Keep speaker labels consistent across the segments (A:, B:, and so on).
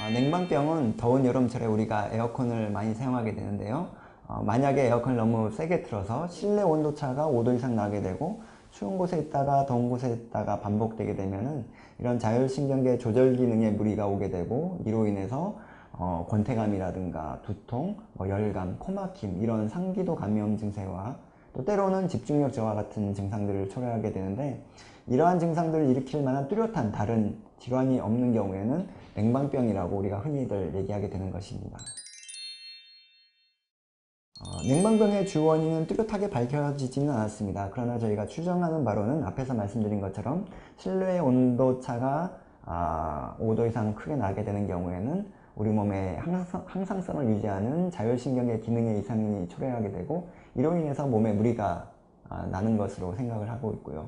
A: 어, 냉방병은 더운 여름철에 우리가 에어컨을 많이 사용하게 되는데요. 어, 만약에 에어컨을 너무 세게 틀어서 실내 온도차가 5도 이상 나게 되고 추운 곳에 있다가 더운 곳에 있다가 반복되게 되면은 이런 자율신경계 조절 기능에 무리가 오게 되고 이로 인해서 어, 권태감이라든가 두통, 뭐 열감, 코막힘 이런 상기도 감염 증세와 또 때로는 집중력 저하 같은 증상들을 초래하게 되는데 이러한 증상들을 일으킬 만한 뚜렷한 다른 질환이 없는 경우에는 냉방병이라고 우리가 흔히들 얘기하게 되는 것입니다. 어, 냉방병의 주 원인은 뚜렷하게 밝혀지지는 않았습니다. 그러나 저희가 추정하는 바로는 앞에서 말씀드린 것처럼 실내 온도차가 아, 5도 이상 크게 나게 되는 경우에는 우리 몸의 항상, 항상성을 유지하는 자율신경계 기능의 이상이 초래하게 되고 이로 인해서 몸에 무리가 아, 나는 것으로 생각을 하고 있고요.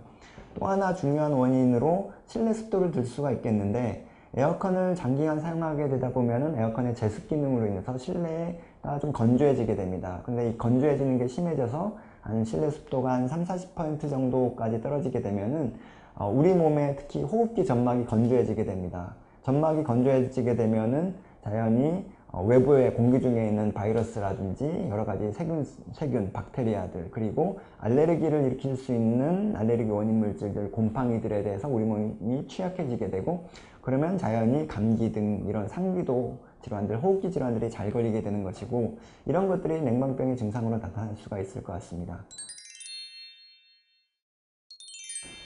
A: 또 하나 중요한 원인으로 실내 습도를 들 수가 있겠는데 에어컨을 장기간 사용하게 되다 보면은 에어컨의 제습 기능으로 인해서 실내가 좀 건조해지게 됩니다. 근데 이 건조해지는 게 심해져서 한 실내 습도가 한 3, 40% 정도까지 떨어지게 되면은 어, 우리 몸에 특히 호흡기 점막이 건조해지게 됩니다. 점막이 건조해지게 되면은 자연히 어, 외부의 공기 중에 있는 바이러스라든지 여러 가지 세균, 세균, 박테리아들 그리고 알레르기를 일으킬 수 있는 알레르기 원인 물질들, 곰팡이들에 대해서 우리 몸이 취약해지게 되고 그러면 자연히 감기 등 이런 상기도 질환들, 호흡기 질환들이 잘 걸리게 되는 것이고 이런 것들이 냉방병의 증상으로 나타날 수가 있을 것 같습니다.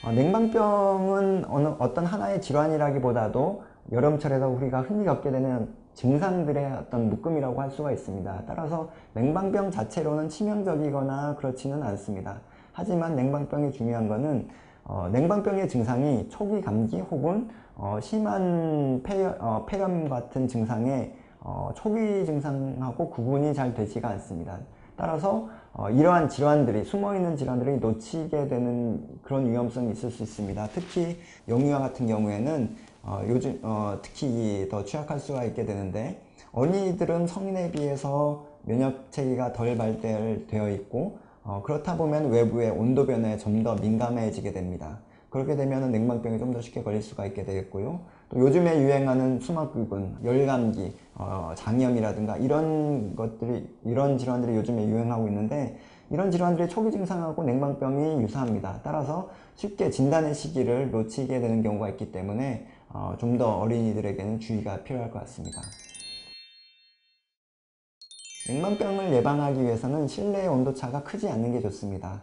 A: 어, 냉방병은 어느, 어떤 하나의 질환이라기보다도 여름철에도 우리가 흔히 겪게 되는 증상들의 어떤 묶음이라고 할 수가 있습니다. 따라서 냉방병 자체로는 치명적이거나 그렇지는 않습니다. 하지만 냉방병이 중요한 것은 어, 냉방병의 증상이 초기 감기 혹은 어, 심한 폐렴, 어, 폐렴 같은 증상의 어, 초기 증상하고 구분이 잘 되지가 않습니다. 따라서 어, 이러한 질환들이 숨어있는 질환들이 놓치게 되는 그런 위험성이 있을 수 있습니다. 특히 영유아 같은 경우에는 어, 요즘 어, 특히 더 취약할 수가 있게 되는데 어린이들은 성인에 비해서 면역 체계가 덜 발달되어 있고 어, 그렇다 보면 외부의 온도 변화에 좀 더 민감해지게 됩니다. 그렇게 되면 냉방병이 좀 더 쉽게 걸릴 수가 있게 되겠고요. 또 요즘에 유행하는 수막구근, 열감기, 어, 장염이라든가 이런 것들이 이런 질환들이 요즘에 유행하고 있는데 이런 질환들의 초기 증상하고 냉방병이 유사합니다. 따라서 쉽게 진단의 시기를 놓치게 되는 경우가 있기 때문에 어, 좀 더 어린이들에게는 주의가 필요할 것 같습니다. 냉방병을 예방하기 위해서는 실내 온도차가 크지 않는 게 좋습니다.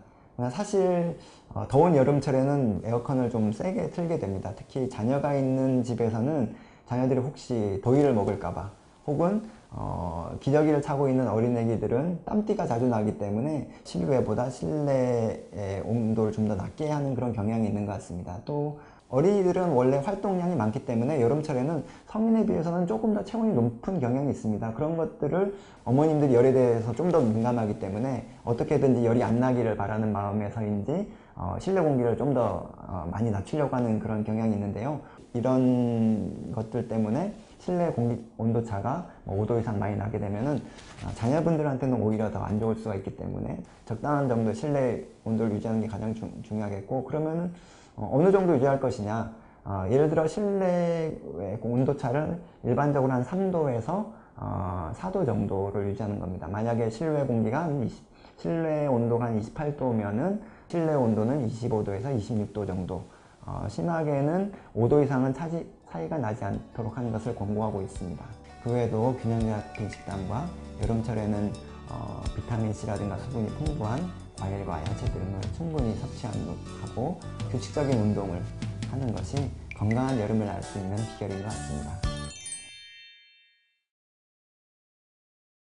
A: 사실 어, 더운 여름철에는 에어컨을 좀 세게 틀게 됩니다. 특히 자녀가 있는 집에서는 자녀들이 혹시 더위를 먹을까봐 혹은 어, 기저귀를 차고 있는 어린애기들은 땀띠가 자주 나기 때문에 실외보다 실내의 온도를 좀 더 낮게 하는 그런 경향이 있는 것 같습니다. 또 어린이들은 원래 활동량이 많기 때문에 여름철에는 성인에 비해서는 조금 더 체온이 높은 경향이 있습니다. 그런 것들을 어머님들이 열에 대해서 좀 더 민감하기 때문에 어떻게든지 열이 안 나기를 바라는 마음에서인지 어, 실내 공기를 좀더 어, 많이 낮추려고 하는 그런 경향이 있는데요. 이런 것들 때문에 실내 공기 온도 차가 5도 뭐 이상 많이 나게 되면은 어, 자녀분들한테는 오히려 더 안 좋을 수가 있기 때문에 적당한 정도 실내 온도를 유지하는 게 가장 중, 중요하겠고 그러면은 어, 느 정도 유지할 것이냐. 어, 예를 들어 실내 온도차를 일반적으로 한 3도에서 어, 4도 정도를 유지하는 겁니다. 만약에 실외 공기가 한 20, 실내 온도가 한 28도면은 실내 온도는 25도에서 26도 정도. 어, 심하게는 5도 이상은 차지, 차이가 나지 않도록 하는 것을 권고하고 있습니다. 그 외에도 균형 잡힌 식단과 여름철에는 어, 비타민C라든가 수분이 풍부한 과일과 야채 등을 충분히 섭취하고 규칙적인 운동을 하는 것이 건강한 여름을 알 수 있는 비결인 것 같습니다.